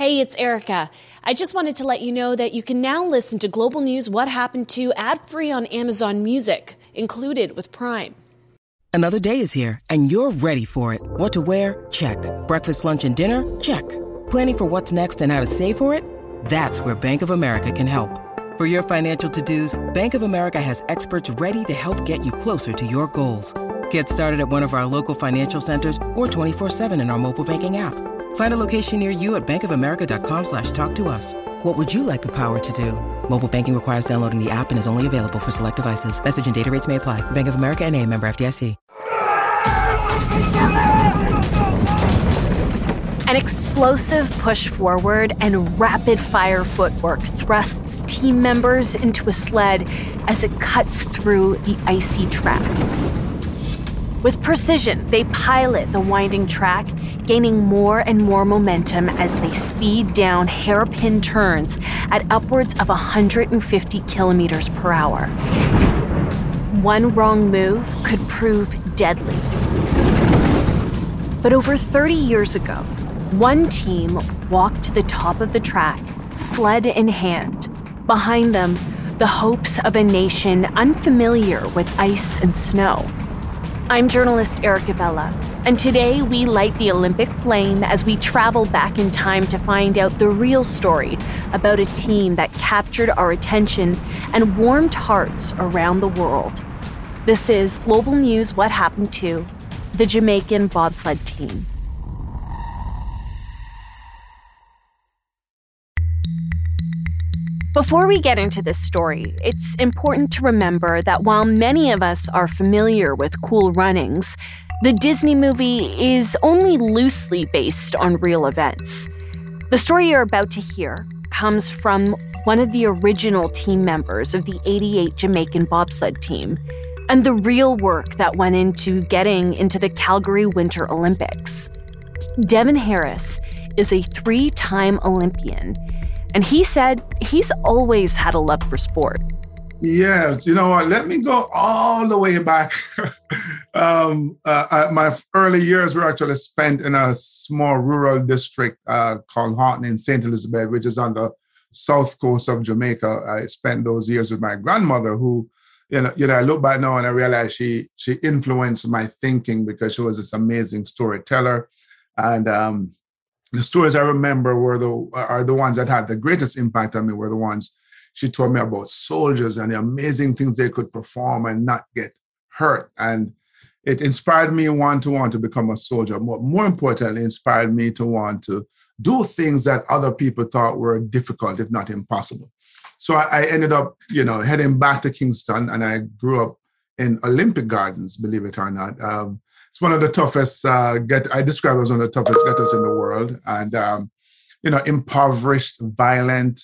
Hey, it's Erica. I just wanted to let you know that you can now listen to Global News What Happened to ad free on Amazon Music, included with Prime. Another day is here, and you're ready for it. What to wear? Check. Breakfast, lunch, and dinner? Check. Planning for what's next and how to save for it? That's where Bank of America can help. For your financial to dos, Bank of America has experts ready to help get you closer to your goals. Get started at one of our local financial centers or 24 7 in our mobile banking app. Find a location near you at bankofamerica.com slash talk to us. What would you like the power to do? Mobile banking requires downloading the app and is only available for select devices. Message and data rates may apply. Bank of America and a member FDIC. An explosive push forward and rapid fire footwork thrusts team members into a sled as it cuts through the icy track. With precision, they pilot the winding track gaining more and more momentum as they speed down hairpin turns at upwards of 150 kilometers per hour. One wrong move could prove deadly. But over 30 years ago, one team walked to the top of the track, sled in hand. Behind them, the hopes of a nation unfamiliar with ice and snow. I'm journalist Erica Vella, and today we light the Olympic flame as we travel back in time to find out the real story about a team that captured our attention and warmed hearts around the world. This is Global News What Happened to the Jamaican bobsled team. Before we get into this story, it's important to remember that while many of us are familiar with Cool Runnings, the Disney movie is only loosely based on real events. The story you're about to hear comes from one of the original team members of the 88 Jamaican bobsled team and the real work that went into getting into the Calgary Winter Olympics. Devon Harris is a three time Olympian and he said he's always had a love for sport. Yeah, you know what? Let me go all the way back. um, uh, my early years were actually spent in a small rural district uh, called Haughton in St. Elizabeth, which is on the south coast of Jamaica. I spent those years with my grandmother, who, you know, you know, I look back now and I realize she she influenced my thinking because she was this amazing storyteller, and um, the stories I remember were the are the ones that had the greatest impact on me. Were the ones she told me about soldiers and the amazing things they could perform and not get hurt. And it inspired me want to want to become a soldier. More, more importantly, inspired me to want to do things that other people thought were difficult, if not impossible. So I, I ended up, you know, heading back to Kingston, and I grew up in Olympic Gardens, believe it or not. Um, it's one of the toughest uh, get. I describe it as one of the toughest ghettos in the world, and um, you know, impoverished, violent.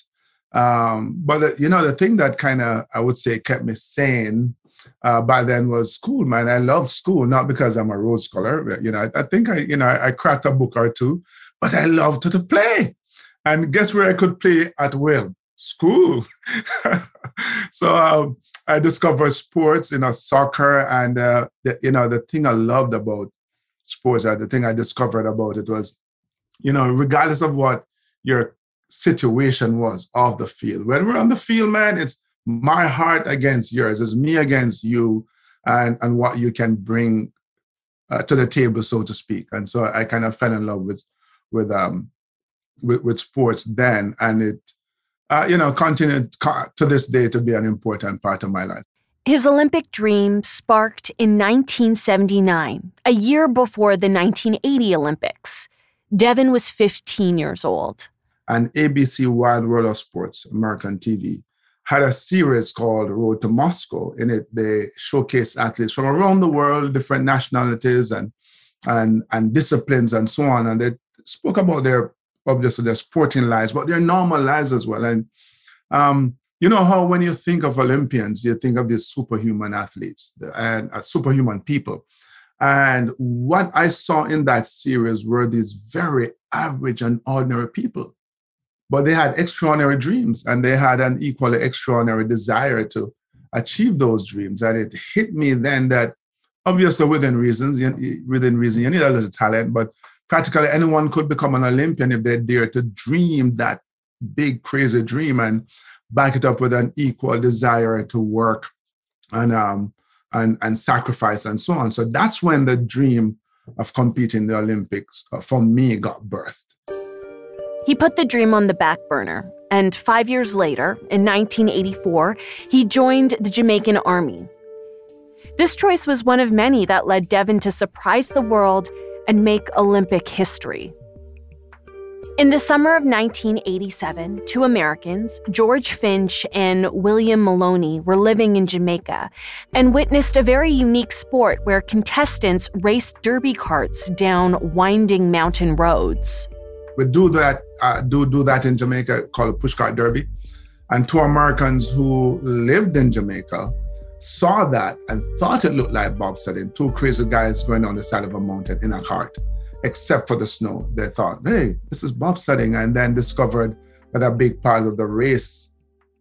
Um, but you know, the thing that kind of I would say kept me sane uh, by then was school. Man, I loved school not because I'm a Rhodes Scholar. You know, I, I think I you know I, I, cracked a book or two, but I loved to, to play. And guess where I could play at will? School. so um, I discovered sports, you know, soccer, and uh, the, you know the thing I loved about sports, uh, the thing I discovered about it was, you know, regardless of what your situation was off the field, when we're on the field, man, it's my heart against yours, it's me against you, and and what you can bring uh, to the table, so to speak. And so I kind of fell in love with with um with, with sports then, and it uh, you know, continued to this day to be an important part of my life. His Olympic dream sparked in 1979, a year before the 1980 Olympics. Devon was 15 years old. And ABC Wide World of Sports, American TV, had a series called Road to Moscow. In it, they showcased athletes from around the world, different nationalities and and and disciplines and so on. And they spoke about their obviously their sporting lives, but their normal lives as well. And um, you know how when you think of Olympians, you think of these superhuman athletes and uh, superhuman people. And what I saw in that series were these very average and ordinary people, but they had extraordinary dreams and they had an equally extraordinary desire to achieve those dreams. And it hit me then that obviously within reasons, within reason, you need a little talent, but practically anyone could become an Olympian if they dare to dream that big, crazy dream and back it up with an equal desire to work and um and and sacrifice and so on. So that's when the dream of competing in the Olympics uh, for me got birthed. He put the dream on the back burner, and five years later, in 1984, he joined the Jamaican Army. This choice was one of many that led Devon to surprise the world and make Olympic history. In the summer of 1987, two Americans, George Fitch and William Maloney, were living in Jamaica and witnessed a very unique sport where contestants raced derby carts down winding mountain roads. We do that, uh, do do that in Jamaica called pushcart derby, and two Americans who lived in Jamaica saw that and thought it looked like bobsledding. Two crazy guys going on the side of a mountain in a cart except for the snow. They thought, hey, this is bobsledding, and then discovered that a big part of the race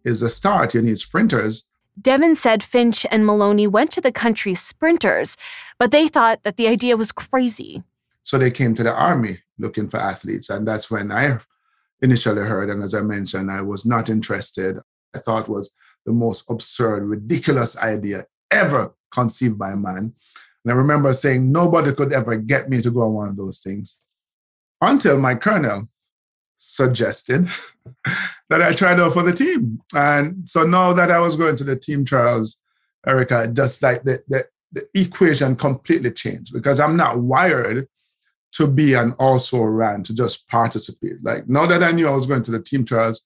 is the start. You need sprinters. Devon said Fitch and Maloney went to the country's sprinters, but they thought that the idea was crazy. So they came to the army looking for athletes. And that's when I initially heard. And as I mentioned, I was not interested. I thought was the most absurd, ridiculous idea ever conceived by man. And I remember saying nobody could ever get me to go on one of those things until my colonel suggested that I tried out for the team. And so now that I was going to the team trials, Erica, just like the, the, the equation completely changed because I'm not wired to be an also ran, to just participate. Like now that I knew I was going to the team trials,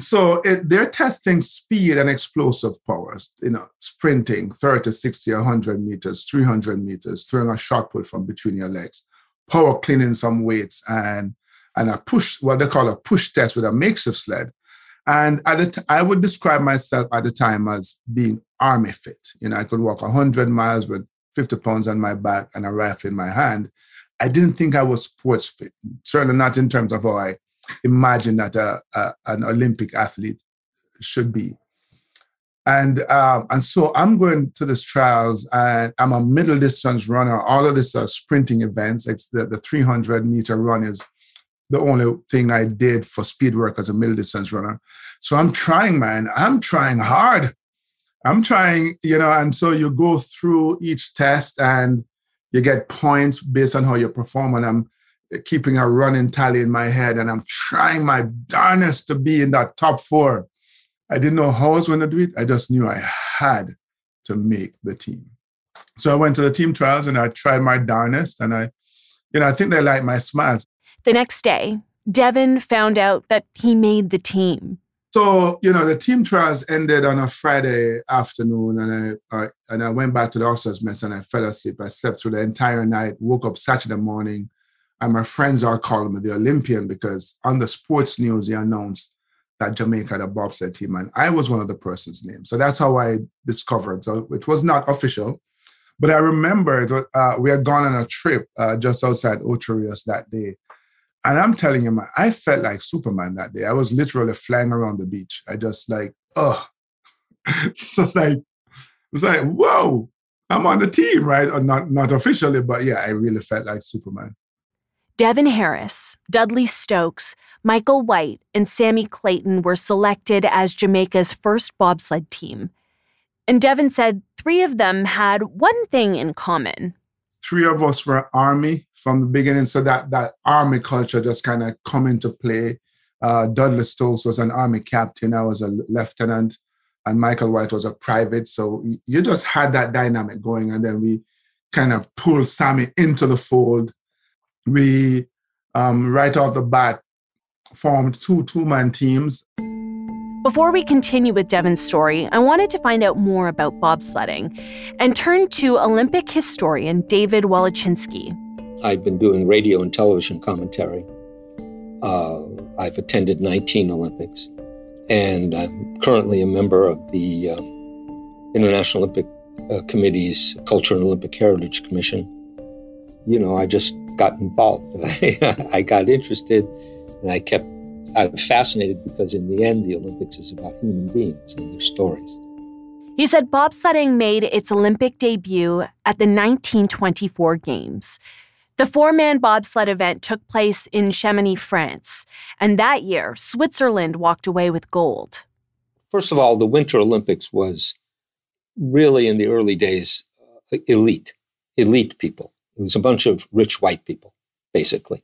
so it, they're testing speed and explosive powers, you know, sprinting 30, 60, 100 meters, 300 meters, throwing a shot put from between your legs, power cleaning some weights, and and a push, what they call a push test with a makeshift sled. And at the t- I would describe myself at the time as being army fit. You know, I could walk 100 miles with 50 pounds on my back and a rifle in my hand. I didn't think I was sports fit, certainly not in terms of how I imagine that a, a, an Olympic athlete should be. And um, and so I'm going to these trials, and I'm a middle distance runner. All of this are sprinting events. It's the, the 300 meter run is the only thing I did for speed work as a middle distance runner. So I'm trying, man. I'm trying hard. I'm trying, you know, and so you go through each test and you get points based on how you perform. And I'm keeping a running tally in my head, and I'm trying my darnest to be in that top four. I didn't know how I was going to do it. I just knew I had to make the team. So I went to the team trials and I tried my darnest, and I, you know, I think they liked my smiles. The next day, Devon found out that he made the team. So you know, the team trials ended on a Friday afternoon, and I, I and I went back to the officers' mess and I fell asleep. I slept through the entire night. Woke up Saturday morning and my friends are calling me the Olympian because on the sports news, they announced that Jamaica had a bobsled team, and I was one of the person's names. So that's how I discovered. So it was not official, but I remembered uh, we had gone on a trip uh, just outside Ocho Rios that day. And I'm telling you, man, I felt like Superman that day. I was literally flying around the beach. I just like, oh, it's just like, it's like, whoa, I'm on the team, right? Or not, not officially, but yeah, I really felt like Superman. Devon Harris, Dudley Stokes, Michael White, and Sammy Clayton were selected as Jamaica's first bobsled team. And Devon said three of them had one thing in common. Three of us were Army from the beginning, so that, that Army culture just kind of come into play. Uh, Dudley Stokes was an Army captain, I was a lieutenant, and Michael White was a private. So you just had that dynamic going, and then we kind of pulled Sammy into the fold we um, right off the bat formed two two-man teams. Before we continue with Devon's story, I wanted to find out more about bobsledding and turn to Olympic historian David Wallechinsky. I've been doing radio and television commentary. Uh, I've attended 19 Olympics, and I'm currently a member of the uh, International Olympic uh, Committee's Culture and Olympic Heritage Commission. You know, I just got involved. I got interested and I kept I'm fascinated because in the end the Olympics is about human beings and their stories. He said bobsledding made its Olympic debut at the 1924 Games. The four man bobsled event took place in Chamonix, France, and that year, Switzerland walked away with gold. First of all, the Winter Olympics was really in the early days uh, elite, elite people. It was a bunch of rich white people, basically.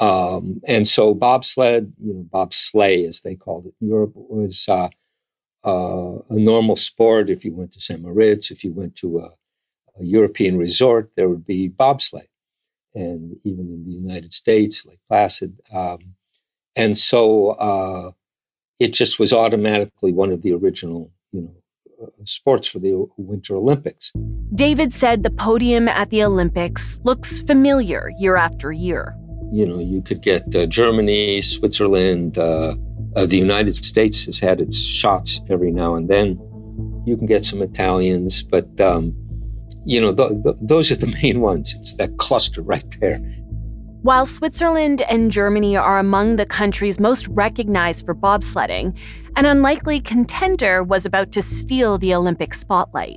Um, and so bobsled, you know, bobsleigh as they called it in Europe, was uh, uh, a normal sport. If you went to St. Moritz, if you went to a, a, European resort, there would be bobsleigh. And even in the United States, Lake Placid. Um, and so uh, it just was automatically one of the original, you know, uh, sports for the Winter Olympics. David said the podium at the Olympics looks familiar year after year. You know, you could get uh, Germany, Switzerland, uh, uh, the United States has had its shots every now and then. You can get some Italians, but um, you know, th- th- those are the main ones. It's that cluster right there. While Switzerland and Germany are among the countries most recognized for bobsledding, an unlikely contender was about to steal the Olympic spotlight.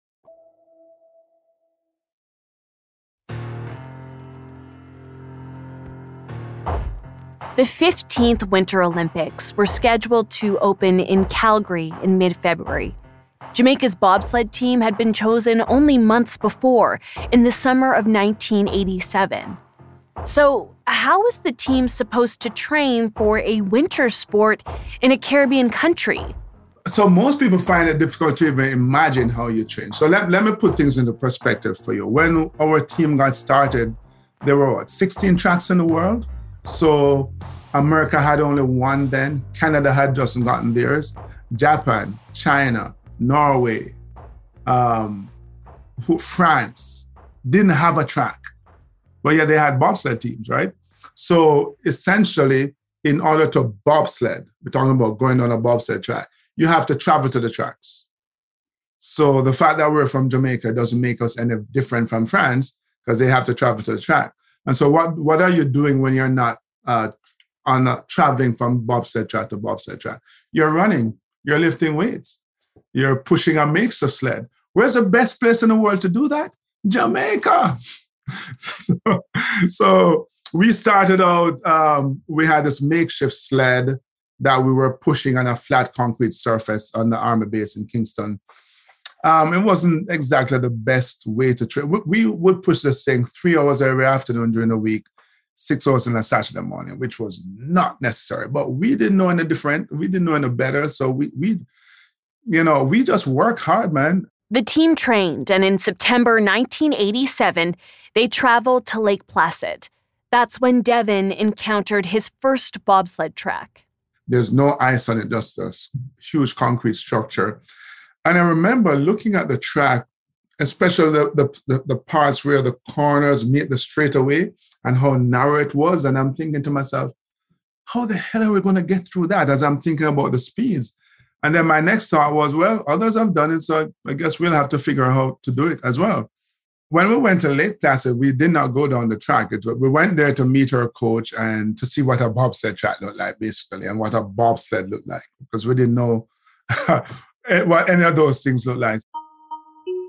The 15th Winter Olympics were scheduled to open in Calgary in mid February. Jamaica's bobsled team had been chosen only months before, in the summer of 1987. So, how was the team supposed to train for a winter sport in a Caribbean country? So, most people find it difficult to even imagine how you train. So, let, let me put things into perspective for you. When our team got started, there were what, 16 tracks in the world? So America had only one then. Canada had just gotten theirs. Japan, China, Norway, um, France didn't have a track. But yeah, they had bobsled teams, right? So essentially, in order to bobsled, we're talking about going on a bobsled track, you have to travel to the tracks. So the fact that we're from Jamaica doesn't make us any different from France because they have to travel to the track. And so, what what are you doing when you're not uh, on uh, traveling from bobsled track to bobsled track? You're running. You're lifting weights. You're pushing a makeshift sled. Where's the best place in the world to do that? Jamaica. so, so, we started out. Um, we had this makeshift sled that we were pushing on a flat concrete surface on the army base in Kingston um, it wasn't exactly the best way to train. We, we, would push this thing three hours every afternoon during the week, six hours in a Saturday morning, which was not necessary. But we didn't know any different. We didn't know any better. So we, we you know, we just work hard, man. The team trained, and in September 1987, they traveled to Lake Placid. That's when Devon encountered his first bobsled track. There's no ice on it, just a huge concrete structure. And I remember looking at the track, especially the, the, the, the parts where the corners meet the straightaway and how narrow it was. And I'm thinking to myself, how the hell are we going to get through that as I'm thinking about the speeds? And then my next thought was, well, others have done it, so I guess we'll have to figure out how to do it as well. When we went to Lake Placid, we did not go down the track. We went there to meet our coach and to see what a bobsled track looked like, basically, and what a bobsled looked like, because we didn't know Eh, what any of those things look like.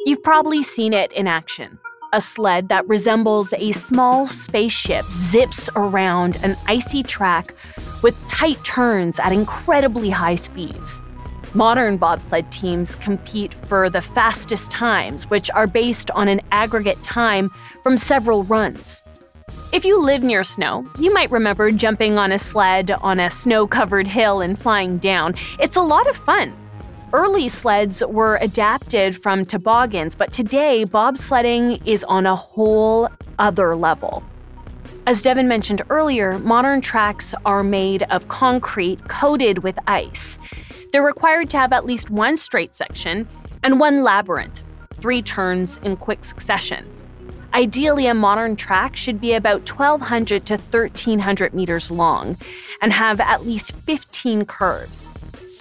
You've probably seen it in action. A sled that resembles a small spaceship zips around an icy track with tight turns at incredibly high speeds. Modern bobsled teams compete for the fastest times, which are based on an aggregate time from several runs. If you live near snow, you might remember jumping on a sled on a snow covered hill and flying down. It's a lot of fun. Early sleds were adapted from toboggans, but today bobsledding is on a whole other level. As Devon mentioned earlier, modern tracks are made of concrete coated with ice. They're required to have at least one straight section and one labyrinth, three turns in quick succession. Ideally, a modern track should be about 1,200 to 1,300 meters long and have at least 15 curves.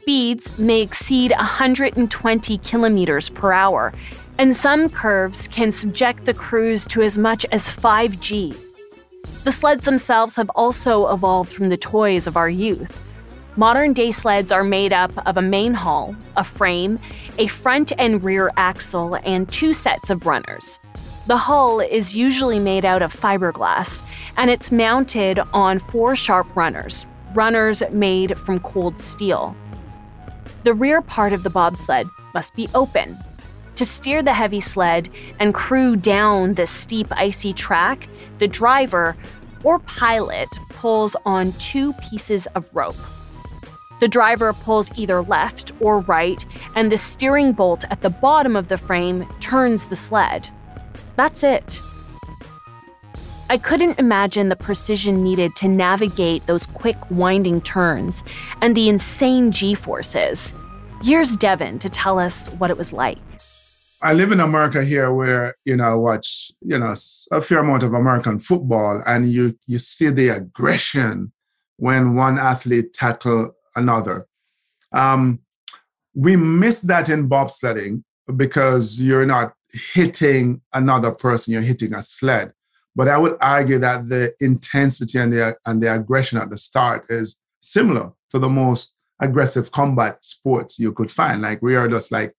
Speeds may exceed 120 kilometers per hour, and some curves can subject the crews to as much as 5G. The sleds themselves have also evolved from the toys of our youth. Modern day sleds are made up of a main hull, a frame, a front and rear axle, and two sets of runners. The hull is usually made out of fiberglass, and it's mounted on four sharp runners, runners made from cold steel. The rear part of the bobsled must be open. To steer the heavy sled and crew down the steep icy track, the driver or pilot pulls on two pieces of rope. The driver pulls either left or right, and the steering bolt at the bottom of the frame turns the sled. That's it. I couldn't imagine the precision needed to navigate those quick, winding turns and the insane g forces. Here's Devon to tell us what it was like. I live in America here where, you know, I watch, you know, a fair amount of American football and you you see the aggression when one athlete tackle another. Um, we miss that in bobsledding because you're not hitting another person, you're hitting a sled. But I would argue that the intensity and the, and the aggression at the start is similar to the most aggressive combat sports you could find. Like we are just like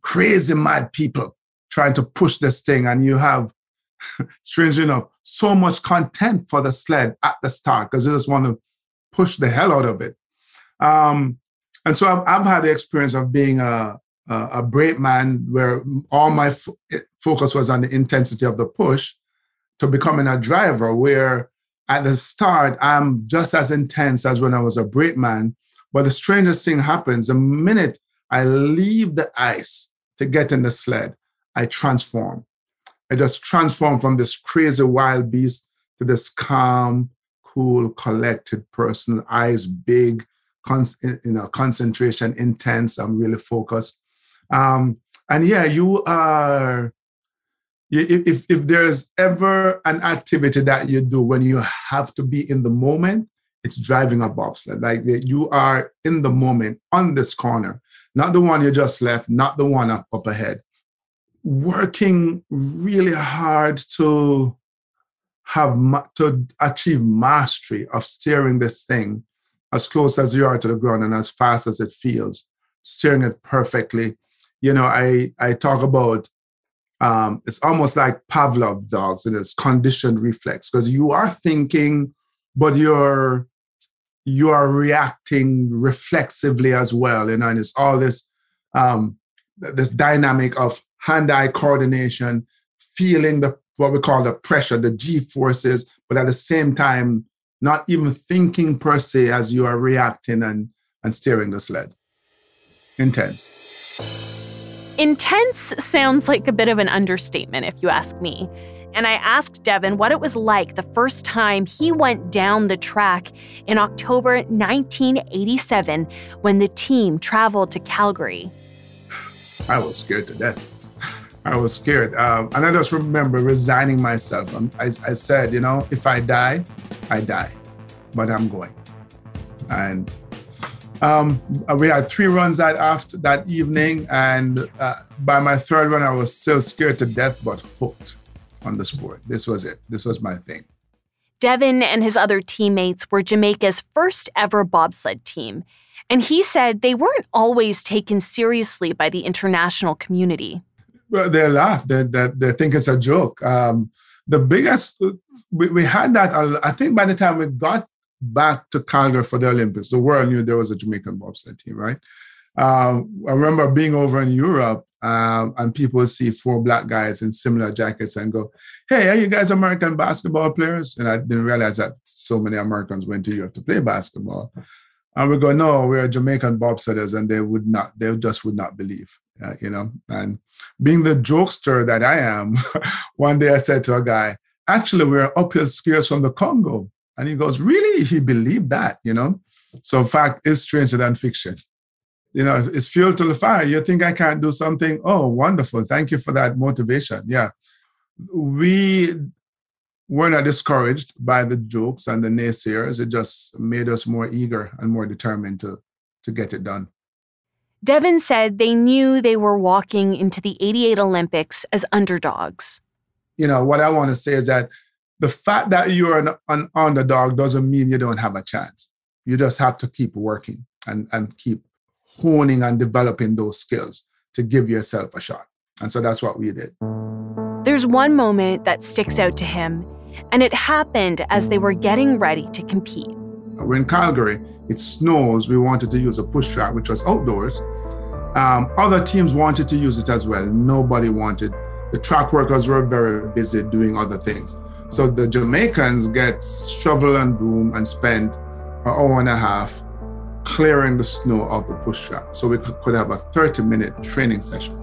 crazy mad people trying to push this thing, and you have, strangely enough, so much content for the sled at the start because you just want to push the hell out of it. Um, and so I've, I've, had the experience of being a, a, a brakeman where all my focus was on the intensity of the push to becoming a driver where at the start I'm just as intense as when I was a brakeman. But the strangest thing happens the minute I leave the ice to get in the sled, I transform. I just transform from this crazy wild beast to this calm, cool, collected person, eyes big, con- you know, concentration intense. I'm really focused. Um, and yeah, you are. If if there's ever an activity that you do when you have to be in the moment, it's driving a bobsled. Like you are in the moment on this corner, not the one you just left, not the one up, up ahead. Working really hard to have to achieve mastery of steering this thing as close as you are to the ground and as fast as it feels, steering it perfectly. You know, I I talk about um, it's almost like Pavlov dogs and it's conditioned reflex because you are thinking, but you're you are reacting reflexively as well. You know, and it's all this um, this dynamic of hand-eye coordination, feeling the what we call the pressure, the G forces, but at the same time not even thinking per se as you are reacting and, and steering the sled. Intense. Intense sounds like a bit of an understatement, if you ask me. And I asked Devon what it was like the first time he went down the track in October 1987 when the team traveled to Calgary. I was scared to death. I was scared. Um, and I just remember resigning myself. Um, I, I said, you know, if I die, I die, but I'm going. And um, we had three runs that after that evening, and uh, by my third run, I was still scared to death, but hooked on the sport. This was it. This was my thing. Devon and his other teammates were Jamaica's first ever bobsled team, and he said they weren't always taken seriously by the international community well, they laugh. They, they, they think it's a joke. Um, the biggest, we, we had that, I think by the time we got back to Calgary for the Olympics, the world knew there was a Jamaican bobsled team, right? Um, I remember being over in Europe um, and people see four black guys in similar jackets and go, Hey, are you guys American basketball players? And I didn't realize that so many Americans went to Europe to play basketball. And we go, No, we're Jamaican bobsledders. And they would not, they just would not believe uh, you know. And being the jokester that I am, one day I said to a guy, actually, we're uphill skiers from the Congo. And he goes, really? He believed that, you know? So fact is stranger than fiction. You know, it's fuel to the fire. You think I can't do something? Oh, wonderful. Thank you for that motivation. Yeah. we were not discouraged by the jokes and the naysayers. It just made us more eager and more determined to, to get it done. Devon said they knew they were walking into the 88 Olympics as underdogs. You know, what I want to say is that the fact that you're an, an underdog doesn't mean you don't have a chance. You just have to keep working and, and keep honing and developing those skills to give yourself a shot. And so that's what we did. There's one moment that sticks out to him, and it happened as they were getting ready to compete. We're in Calgary, it snows. We wanted to use a push track, which was outdoors. Um, other teams wanted to use it as well. Nobody wanted. The track workers were very busy doing other things. So the Jamaicans get shovel and broom and spend an hour and a half clearing the snow of the push track. So we could have a 30 minute training session.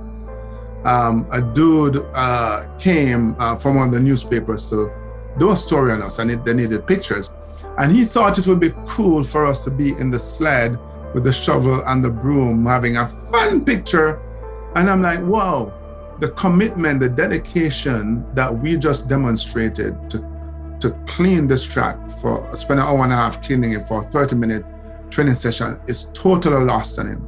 Um, a dude uh, came uh, from one of the newspapers to do a story on us and it, they needed pictures. And he thought it would be cool for us to be in the sled with the shovel and the broom having a fun picture. And I'm like, wow, the commitment, the dedication that we just demonstrated to, to clean this track for spend an hour and a half cleaning it for a 30 minute training session is totally lost on him.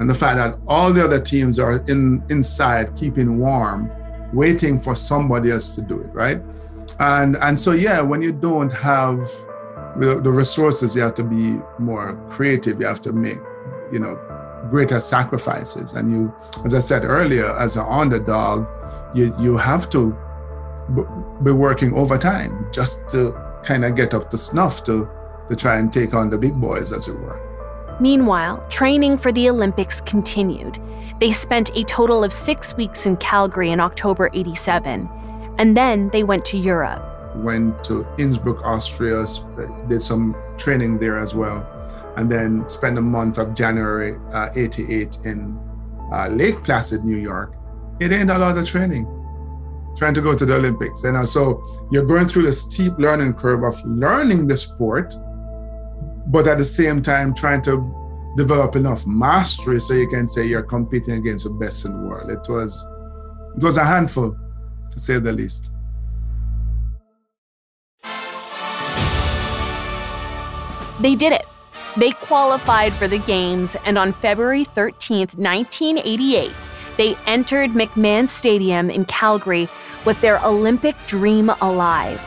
And the fact that all the other teams are in inside keeping warm, waiting for somebody else to do it, right? And and so yeah, when you don't have the, the resources, you have to be more creative. You have to make, you know, greater sacrifices. And you, as I said earlier, as an underdog, you you have to be working overtime just to kind of get up to snuff to to try and take on the big boys, as it were. Meanwhile, training for the Olympics continued. They spent a total of six weeks in Calgary in October 87, and then they went to Europe. Went to Innsbruck, Austria, did some training there as well, and then spent a month of January uh, 88 in uh, Lake Placid, New York. It ain't a lot of training, trying to go to the Olympics. And so you're going through the steep learning curve of learning the sport but at the same time trying to develop enough mastery so you can say you're competing against the best in the world. It was it was a handful, to say the least. They did it. They qualified for the games, and on February 13, 1988, they entered McMahon Stadium in Calgary with their Olympic dream alive.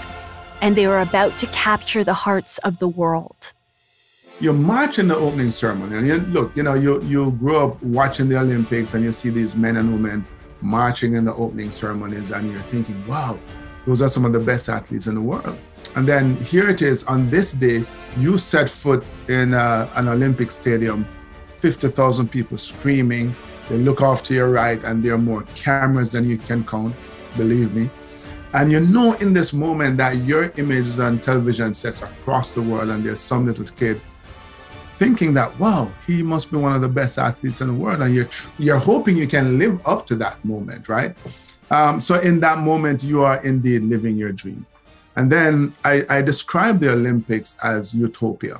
And they were about to capture the hearts of the world you march in the opening ceremony, and you look, you know, you you grew up watching the Olympics, and you see these men and women marching in the opening ceremonies, and you're thinking, wow, those are some of the best athletes in the world. And then here it is on this day, you set foot in uh, an Olympic stadium, 50,000 people screaming. They look off to your right, and there are more cameras than you can count, believe me. And you know in this moment that your image is on television sets across the world, and there's some little kid thinking that wow he must be one of the best athletes in the world and you're you're hoping you can live up to that moment right um, so in that moment you are indeed living your dream and then I, I describe the olympics as utopia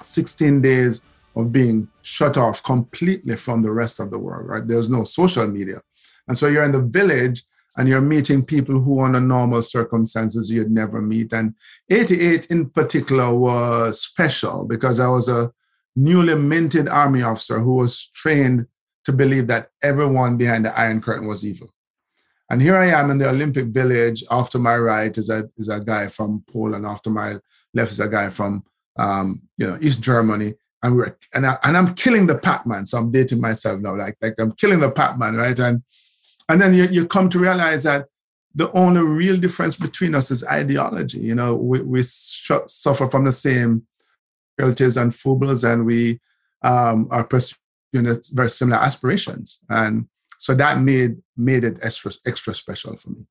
16 days of being shut off completely from the rest of the world right there's no social media and so you're in the village and you're meeting people who under normal circumstances you'd never meet. And 88 in particular was special because I was a newly minted army officer who was trained to believe that everyone behind the Iron Curtain was evil. And here I am in the Olympic Village. After my right is a, is a guy from Poland. After my left is a guy from um, you know East Germany. And we're and, I, and I'm killing the Pac-Man. So I'm dating myself now. Like, like I'm killing the Pac-Man, right? And and then you, you come to realize that the only real difference between us is ideology. You know, we, we sh- suffer from the same frailties and foibles, and we um, are pursuing very similar aspirations. And so that made made it extra extra special for me.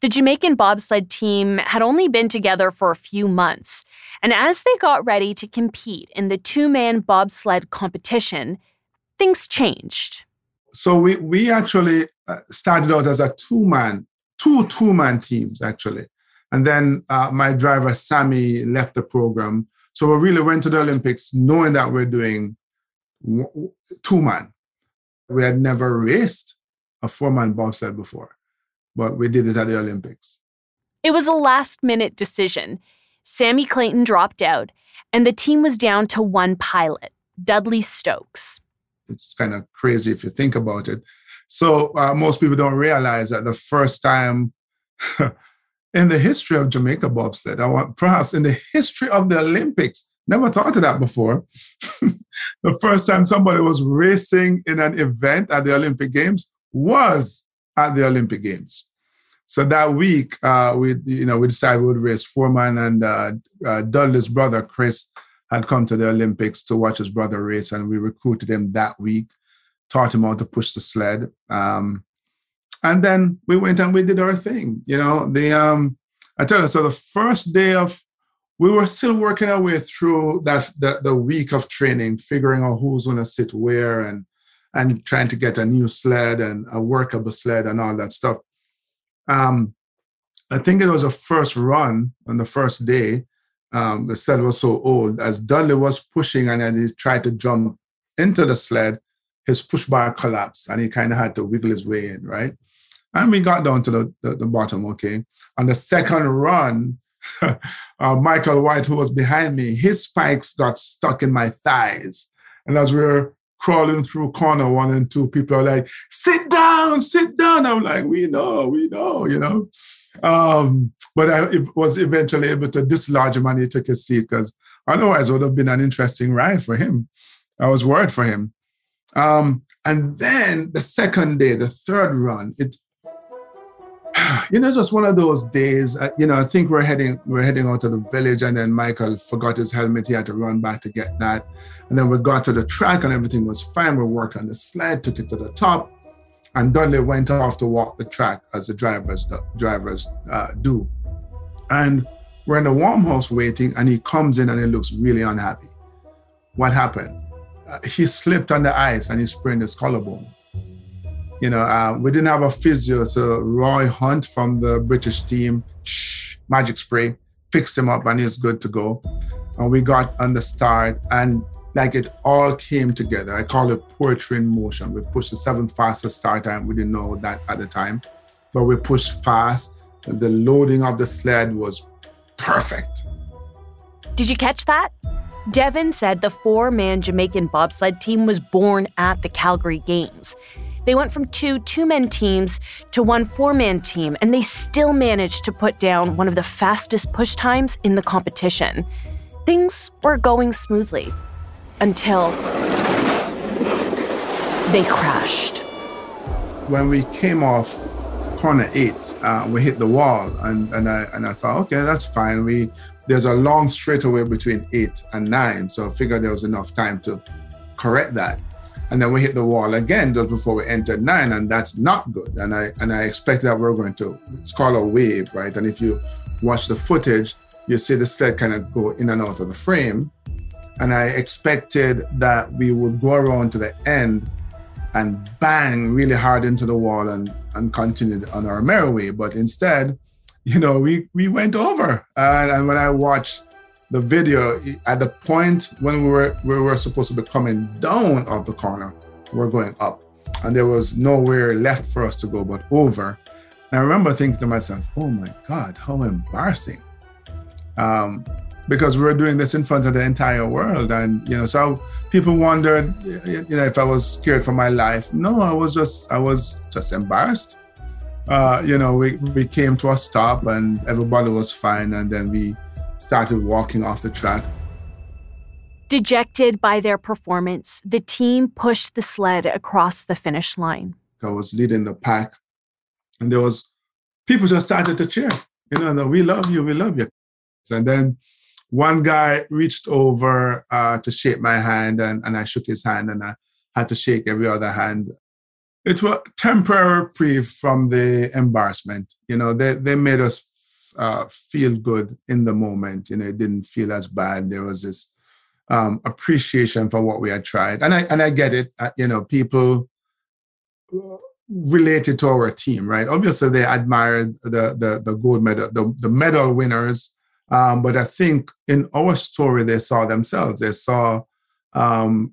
The Jamaican bobsled team had only been together for a few months, and as they got ready to compete in the two man bobsled competition, things changed so we we actually uh, started out as a two man, two two man teams actually, and then uh, my driver Sammy left the program. So we really went to the Olympics knowing that we're doing two man. We had never raced a four man bobsled before, but we did it at the Olympics. It was a last minute decision. Sammy Clayton dropped out, and the team was down to one pilot, Dudley Stokes. It's kind of crazy if you think about it. So, uh, most people don't realize that the first time in the history of Jamaica bobsled, I want perhaps in the history of the Olympics, never thought of that before. the first time somebody was racing in an event at the Olympic Games was at the Olympic Games. So that week, uh, we you know we decided we would race four man and uh, uh, Dudley's brother Chris had come to the Olympics to watch his brother race, and we recruited him that week, taught him how to push the sled, um, and then we went and we did our thing. You know, the um, I tell you, so the first day of we were still working our way through that, that the week of training, figuring out who's going to sit where and and trying to get a new sled and a workable sled and all that stuff. Um, I think it was a first run on the first day. Um, the sled was so old. As Dudley was pushing and then he tried to jump into the sled, his push bar collapsed and he kind of had to wiggle his way in, right? And we got down to the, the, the bottom, okay? On the second run, uh, Michael White, who was behind me, his spikes got stuck in my thighs. And as we were crawling through corner one and two, people are like, sit down, sit down. I'm like, we know, we know, you know. Um, but I was eventually able to dislodge him and he took his seat because otherwise it would have been an interesting ride for him. I was worried for him. Um, and then the second day, the third run, it you know, it's just one of those days. Uh, you know, I think we're heading we're heading out to the village, and then Michael forgot his helmet. He had to run back to get that, and then we got to the track, and everything was fine. We worked on the sled, took it to the top, and Dudley went off to walk the track as the drivers the drivers uh, do, and we're in the warm house waiting, and he comes in and he looks really unhappy. What happened? Uh, he slipped on the ice and he sprained his collarbone. You know, uh, we didn't have a physio, so Roy Hunt from the British team, shh, magic spray, fixed him up, and he's good to go. And we got on the start, and like it all came together. I call it poetry in motion. We pushed the seventh fastest start time. We didn't know that at the time, but we pushed fast. The loading of the sled was perfect. Did you catch that? Devon said the four man Jamaican bobsled team was born at the Calgary Games. They went from two two man teams to one four man team, and they still managed to put down one of the fastest push times in the competition. Things were going smoothly until they crashed. When we came off corner eight, uh, we hit the wall, and, and I and I thought, okay, that's fine. We there's a long straightaway between eight and nine, so I figured there was enough time to correct that and then we hit the wall again just before we entered nine, and that's not good. And I and I expect that we're going to it's called a wave, right? And if you watch the footage, you see the sled kind of go in and out of the frame. And I expected that we would go around to the end and bang really hard into the wall and and continue on our merry way. But instead, you know, we we went over. And, and when I watched the video at the point when we were we were supposed to be coming down of the corner, we're going up, and there was nowhere left for us to go but over. And I remember thinking to myself, "Oh my God, how embarrassing!" Um, because we were doing this in front of the entire world, and you know, so people wondered, you know, if I was scared for my life. No, I was just I was just embarrassed. Uh, you know, we, we came to a stop and everybody was fine, and then we started walking off the track. Dejected by their performance, the team pushed the sled across the finish line. I was leading the pack, and there was people just started to cheer. You know, we love you, we love you. And then one guy reached over uh, to shake my hand, and, and I shook his hand, and I had to shake every other hand. It was temporary reprieve from the embarrassment. You know, they, they made us uh, feel good in the moment. You know, it didn't feel as bad. There was this um, appreciation for what we had tried, and I and I get it. Uh, you know, people related to our team, right? Obviously, they admired the the, the gold medal, the, the medal winners. Um, but I think in our story, they saw themselves. They saw um,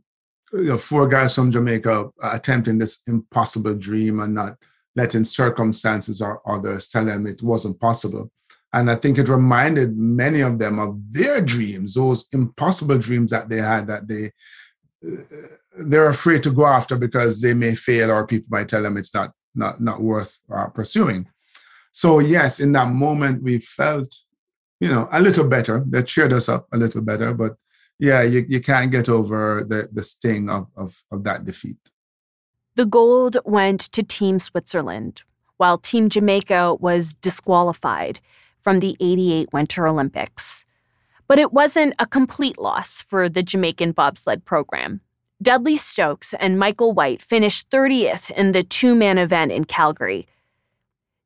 you know, four guys from Jamaica attempting this impossible dream and not letting circumstances or others tell them it wasn't possible. And I think it reminded many of them of their dreams, those impossible dreams that they had that they uh, they're afraid to go after because they may fail or people might tell them it's not not not worth uh, pursuing. So yes, in that moment we felt, you know, a little better. That cheered us up a little better. But yeah, you, you can't get over the the sting of, of of that defeat. The gold went to Team Switzerland, while Team Jamaica was disqualified from the 88 Winter Olympics. But it wasn't a complete loss for the Jamaican bobsled program. Dudley Stokes and Michael White finished 30th in the two man event in Calgary.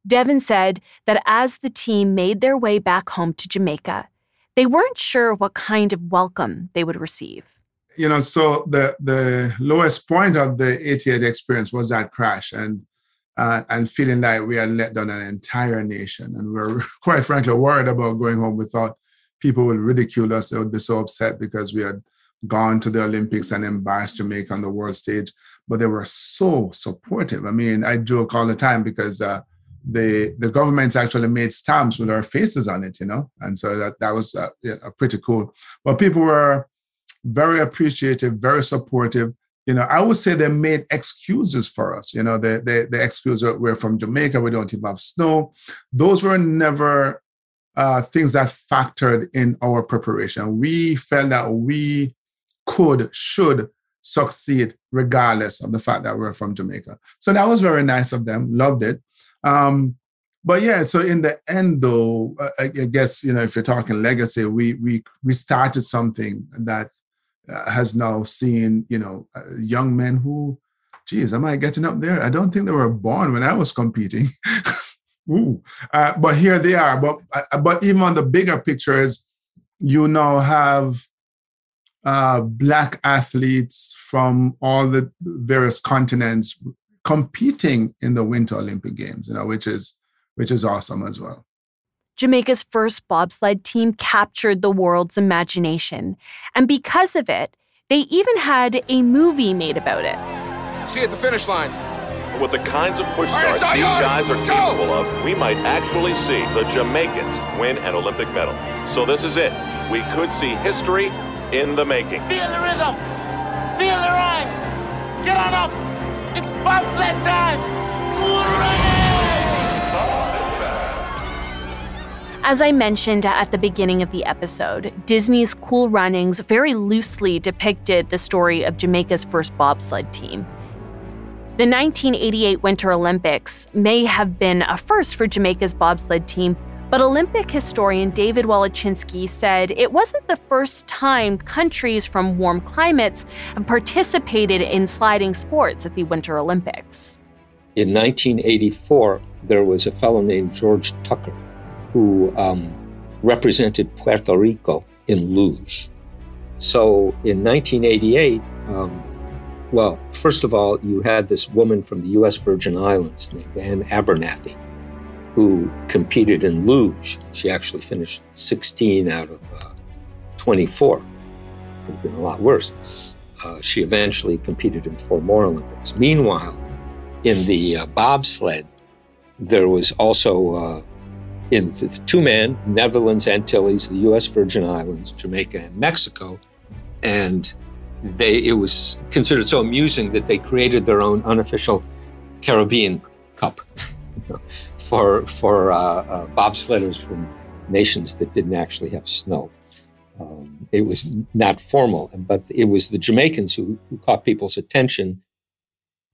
Devon said that as the team made their way back home to Jamaica, they weren't sure what kind of welcome they would receive. You know, so the the lowest point of the 88 experience was that crash, and uh, and feeling like we had let down an entire nation, and we we're quite frankly worried about going home. We thought people would ridicule us; they would be so upset because we had gone to the Olympics and embarrassed Jamaica on the world stage. But they were so supportive. I mean, I joke all the time because uh, the the government actually made stamps with our faces on it, you know, and so that that was uh, yeah, pretty cool. But people were very appreciative, very supportive. You know, I would say they made excuses for us. You know, the the, the excuse we're from Jamaica, we don't even have snow. Those were never uh, things that factored in our preparation. We felt that we could, should succeed regardless of the fact that we're from Jamaica. So that was very nice of them. Loved it. Um, but yeah, so in the end, though, I, guess you know if you're talking legacy, we we we started something that has now seen you know uh, young men who, geez, am I getting up there? I don't think they were born when I was competing. Ooh, uh, but here they are. But uh, but even on the bigger pictures, you now have uh, black athletes from all the various continents competing in the Winter Olympic Games, you know, which is which is awesome as well. Jamaica's first bobsled team captured the world's imagination, and because of it, they even had a movie made about it. See you at the finish line. With the kinds of push starts these guys are capable of, we might actually see the Jamaicans win an Olympic medal. So this is it. We could see history in the making. Feel the rhythm. Feel the rhyme. Get on up. It's bobsled time. As I mentioned at the beginning of the episode, Disney's Cool Runnings very loosely depicted the story of Jamaica's first bobsled team. The 1988 Winter Olympics may have been a first for Jamaica's bobsled team, but Olympic historian David Wallechinsky said it wasn't the first time countries from warm climates have participated in sliding sports at the Winter Olympics. In 1984, there was a fellow named George Tucker who um, represented Puerto Rico in luge. So in 1988, um, well, first of all, you had this woman from the U.S. Virgin Islands named Anne Abernathy who competed in luge. She actually finished 16 out of uh, 24. It have been a lot worse. Uh, she eventually competed in four more Olympics. Meanwhile, in the uh, bobsled, there was also uh, in two man Netherlands, Antilles, the U.S. Virgin Islands, Jamaica, and Mexico, and they it was considered so amusing that they created their own unofficial Caribbean Cup for for uh, uh, bobsledders from nations that didn't actually have snow. Um, it was not formal, but it was the Jamaicans who, who caught people's attention.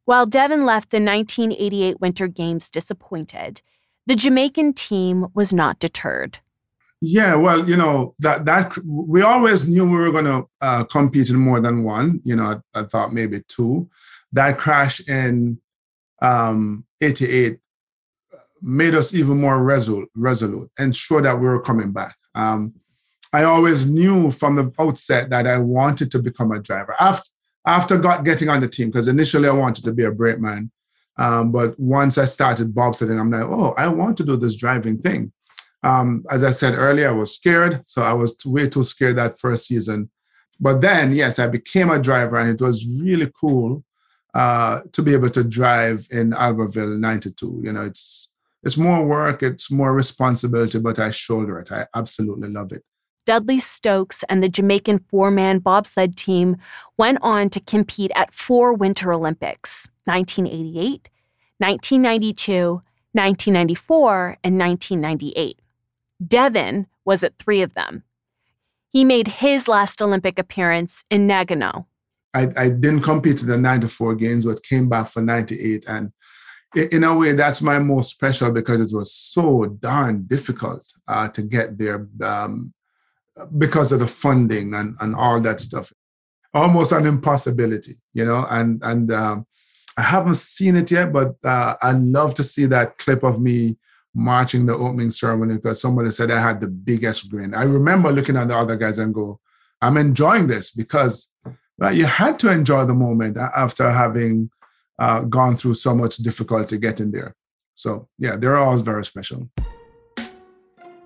While Devon left the 1988 Winter Games disappointed, the Jamaican team was not deterred. Yeah, well, you know that that we always knew we were going to uh, compete in more than one. You know, I, I thought maybe two. That crash in um, '88 made us even more resolute, resolute and sure that we were coming back. Um, I always knew from the outset that I wanted to become a driver. After after got getting on the team, because initially I wanted to be a brakeman, um, but once I started bobsledding, I'm like, oh, I want to do this driving thing. Um, as I said earlier, I was scared, so I was way too scared that first season. But then, yes, I became a driver, and it was really cool uh, to be able to drive in Albertville 92. You know, it's it's more work, it's more responsibility, but I shoulder it. I absolutely love it. Dudley Stokes and the Jamaican four man bobsled team went on to compete at four Winter Olympics 1988, 1992, 1994, and 1998. Devon was at three of them. He made his last Olympic appearance in Nagano. I, I didn't compete in the 94 games, but came back for 98. And in a way, that's my most special because it was so darn difficult uh, to get there um, because of the funding and, and all that stuff. Almost an impossibility, you know. And and um, I haven't seen it yet, but uh, I'd love to see that clip of me marching the opening ceremony because somebody said I had the biggest grin. I remember looking at the other guys and go, I'm enjoying this because you had to enjoy the moment after having uh, gone through so much difficulty getting there. So, yeah, they're all very special.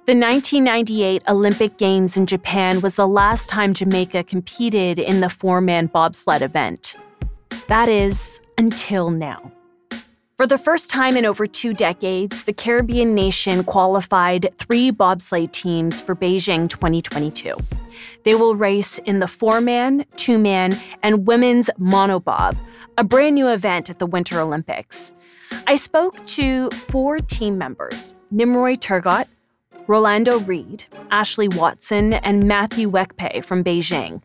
The 1998 Olympic Games in Japan was the last time Jamaica competed in the four man bobsled event. That is, until now. For the first time in over two decades, the Caribbean nation qualified three bobsleigh teams for Beijing 2022. They will race in the four man, two man, and women's monobob, a brand new event at the Winter Olympics. I spoke to four team members Nimroy Turgott, Rolando Reid, Ashley Watson, and Matthew Wekpe from Beijing.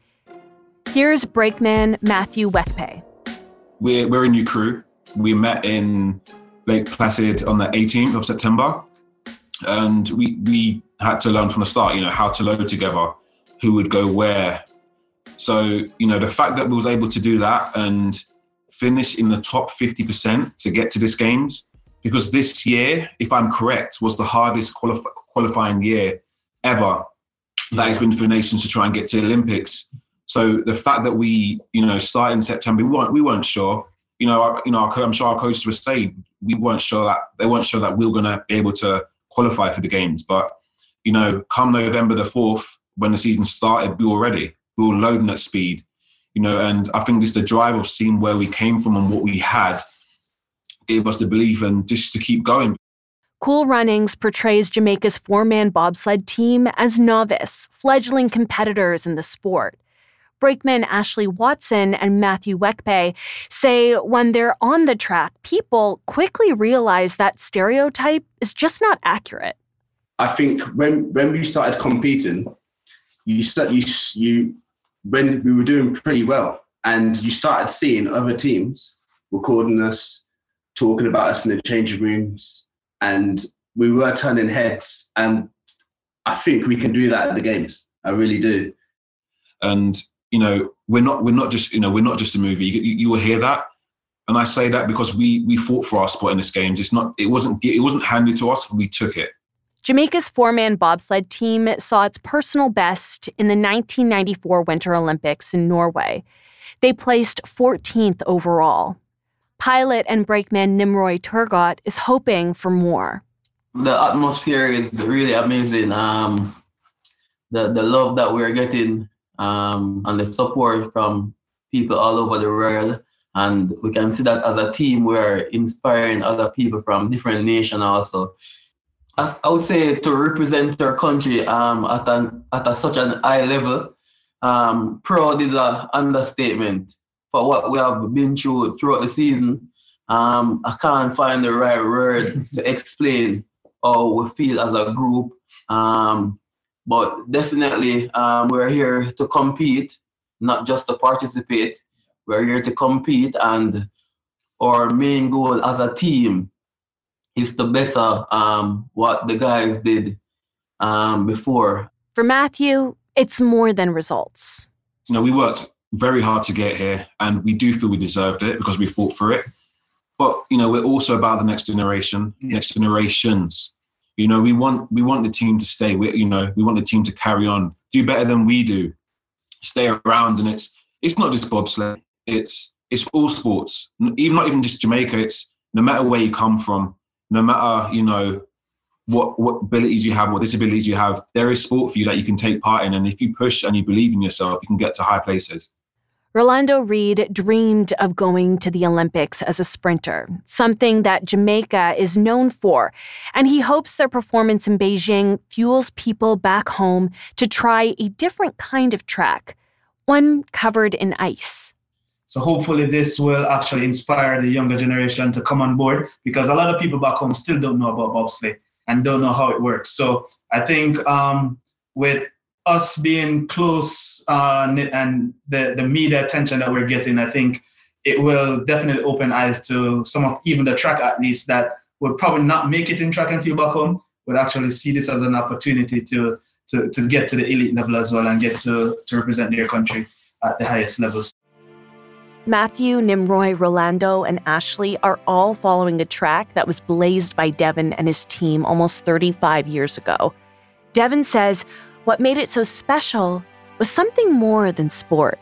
Here's brakeman Matthew Wekpe. We're, we're a new crew we met in Lake Placid on the 18th of September, and we we had to learn from the start, you know, how to load together, who would go where. So you know, the fact that we was able to do that and finish in the top 50% to get to this games, because this year, if I'm correct, was the hardest qualif- qualifying year ever that has been for nations to try and get to the Olympics. So the fact that we, you know, start in September, we weren't we weren't sure you know, you know, I'm sure our coaches were saying we weren't sure that they weren't sure that we were going to be able to qualify for the games. But you know, come November the fourth, when the season started, we were ready. We were loading at speed. You know, and I think just the drive of seeing where we came from and what we had gave us the belief and just to keep going. Cool Runnings portrays Jamaica's four man bobsled team as novice, fledgling competitors in the sport. Brakeman Ashley Watson and Matthew Wekpe say when they're on the track, people quickly realize that stereotype is just not accurate. I think when when we started competing, you start you you when we were doing pretty well, and you started seeing other teams recording us, talking about us in the changing rooms, and we were turning heads. And I think we can do that at the games. I really do. And you know, we're not we're not just you know we're not just a movie. You, you, will hear that, and I say that because we we fought for our spot in this games. It's not it wasn't it wasn't handed to us. We took it. Jamaica's four-man bobsled team saw its personal best in the 1994 Winter Olympics in Norway. They placed 14th overall. Pilot and brakeman Nimroy Turgott is hoping for more. The atmosphere is really amazing. Um, the the love that we're getting um, and the support from people all over the world. And we can see that as a team, we're inspiring other people from different nations also. I would say to represent our country um, at, an, at a, such an high level, um, proud is an understatement for what we have been through throughout the season. Um, I can't find the right word to explain how we feel as a group. Um, but definitely, um, we're here to compete, not just to participate. We're here to compete, and our main goal as a team is to better um, what the guys did um, before. For Matthew, it's more than results. You know, we worked very hard to get here, and we do feel we deserved it because we fought for it. But you know, we're also about the next generation, mm. next generations. You know, we want we want the team to stay. We, you know, we want the team to carry on, do better than we do, stay around. And it's it's not just bobsleigh. It's it's all sports. Even not even just Jamaica. It's no matter where you come from, no matter you know what what abilities you have, what disabilities you have. There is sport for you that you can take part in, and if you push and you believe in yourself, you can get to high places. Rolando Reid dreamed of going to the Olympics as a sprinter, something that Jamaica is known for, and he hopes their performance in Beijing fuels people back home to try a different kind of track, one covered in ice. So hopefully this will actually inspire the younger generation to come on board because a lot of people back home still don't know about bobsleigh and don't know how it works. So I think um, with us being close uh, and the, the media attention that we're getting, I think it will definitely open eyes to some of even the track athletes that would probably not make it in track and field back home, would actually see this as an opportunity to, to, to get to the elite level as well and get to, to represent their country at the highest levels. Matthew, Nimroy, Rolando, and Ashley are all following a track that was blazed by Devon and his team almost 35 years ago. Devon says what made it so special was something more than sport.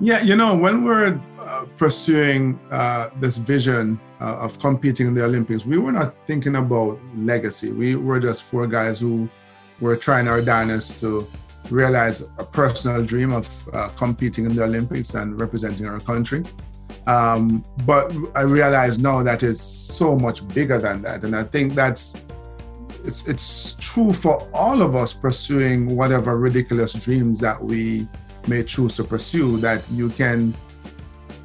Yeah, you know, when we're uh, pursuing uh, this vision uh, of competing in the Olympics, we were not thinking about legacy. We were just four guys who were trying our darnest to realize a personal dream of uh, competing in the Olympics and representing our country. Um, but I realize now that it's so much bigger than that, and I think that's it's it's true for all of us pursuing whatever ridiculous dreams that we may choose to pursue. That you can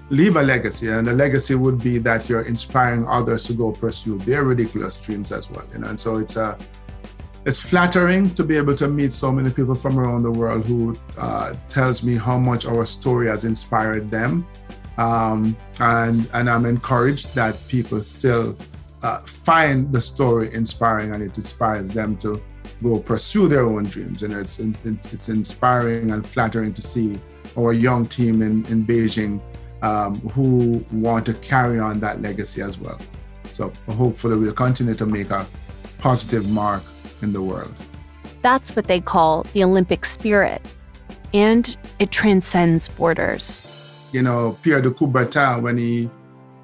leave a legacy, and the legacy would be that you're inspiring others to go pursue their ridiculous dreams as well. You know, and so it's a it's flattering to be able to meet so many people from around the world who uh, tells me how much our story has inspired them. Um, and, and I'm encouraged that people still uh, find the story inspiring and it inspires them to go pursue their own dreams. And it's, it's inspiring and flattering to see our young team in, in Beijing um, who want to carry on that legacy as well. So hopefully we'll continue to make a positive mark in the world. That's what they call the Olympic spirit. And it transcends borders. You know, Pierre de Coubertin, when he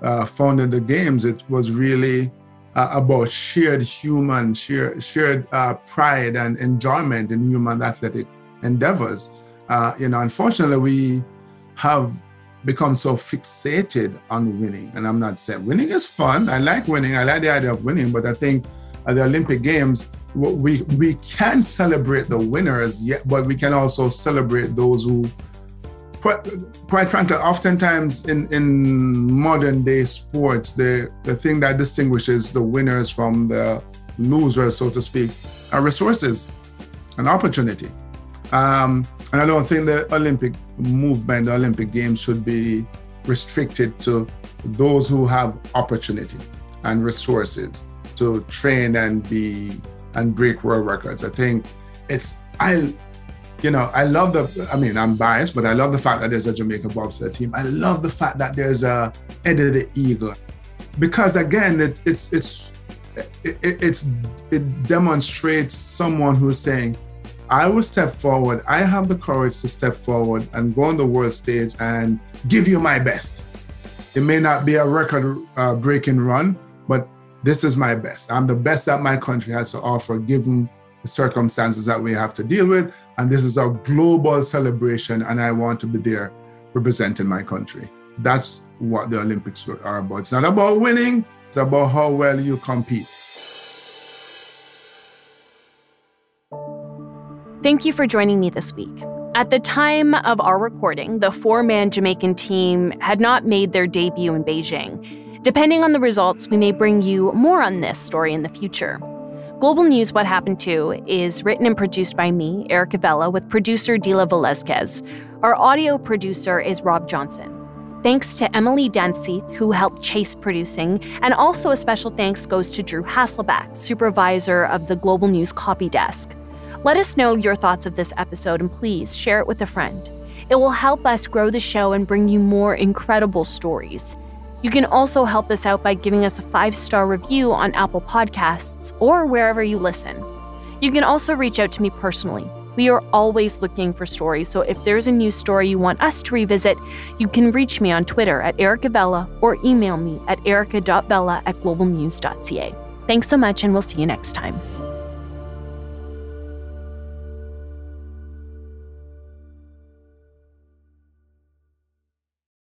uh, founded the Games, it was really uh, about shared human, shared, shared uh, pride and enjoyment in human athletic endeavors. Uh, you know, unfortunately, we have become so fixated on winning. And I'm not saying winning is fun. I like winning. I like the idea of winning. But I think at the Olympic Games, we we can celebrate the winners, yet, but we can also celebrate those who, quite, quite frankly, oftentimes in in modern day sports, the the thing that distinguishes the winners from the losers, so to speak, are resources and opportunity. Um, and I don't think the Olympic movement, the Olympic Games, should be restricted to those who have opportunity and resources to train and be and break world records. I think it's I you know, I love the I mean, I'm biased, but I love the fact that there's a Jamaican bobsled team. I love the fact that there's a Eddie the Eagle. Because again, it, it's it's it, it's it demonstrates someone who's saying, I will step forward. I have the courage to step forward and go on the world stage and give you my best. It may not be a record uh, breaking run, but this is my best. I'm the best that my country has to offer, given the circumstances that we have to deal with. And this is a global celebration, and I want to be there representing my country. That's what the Olympics are about. It's not about winning, it's about how well you compete. Thank you for joining me this week. At the time of our recording, the four man Jamaican team had not made their debut in Beijing. Depending on the results, we may bring you more on this story in the future. Global News What Happened To is written and produced by me, Erica Vella, with producer Dila Velazquez. Our audio producer is Rob Johnson. Thanks to Emily Danseith, who helped chase producing, and also a special thanks goes to Drew Hasselback, supervisor of the Global News copy desk. Let us know your thoughts of this episode and please share it with a friend. It will help us grow the show and bring you more incredible stories. You can also help us out by giving us a five star review on Apple Podcasts or wherever you listen. You can also reach out to me personally. We are always looking for stories, so if there's a news story you want us to revisit, you can reach me on Twitter at ericavella or email me at erica.vella at globalnews.ca. Thanks so much, and we'll see you next time.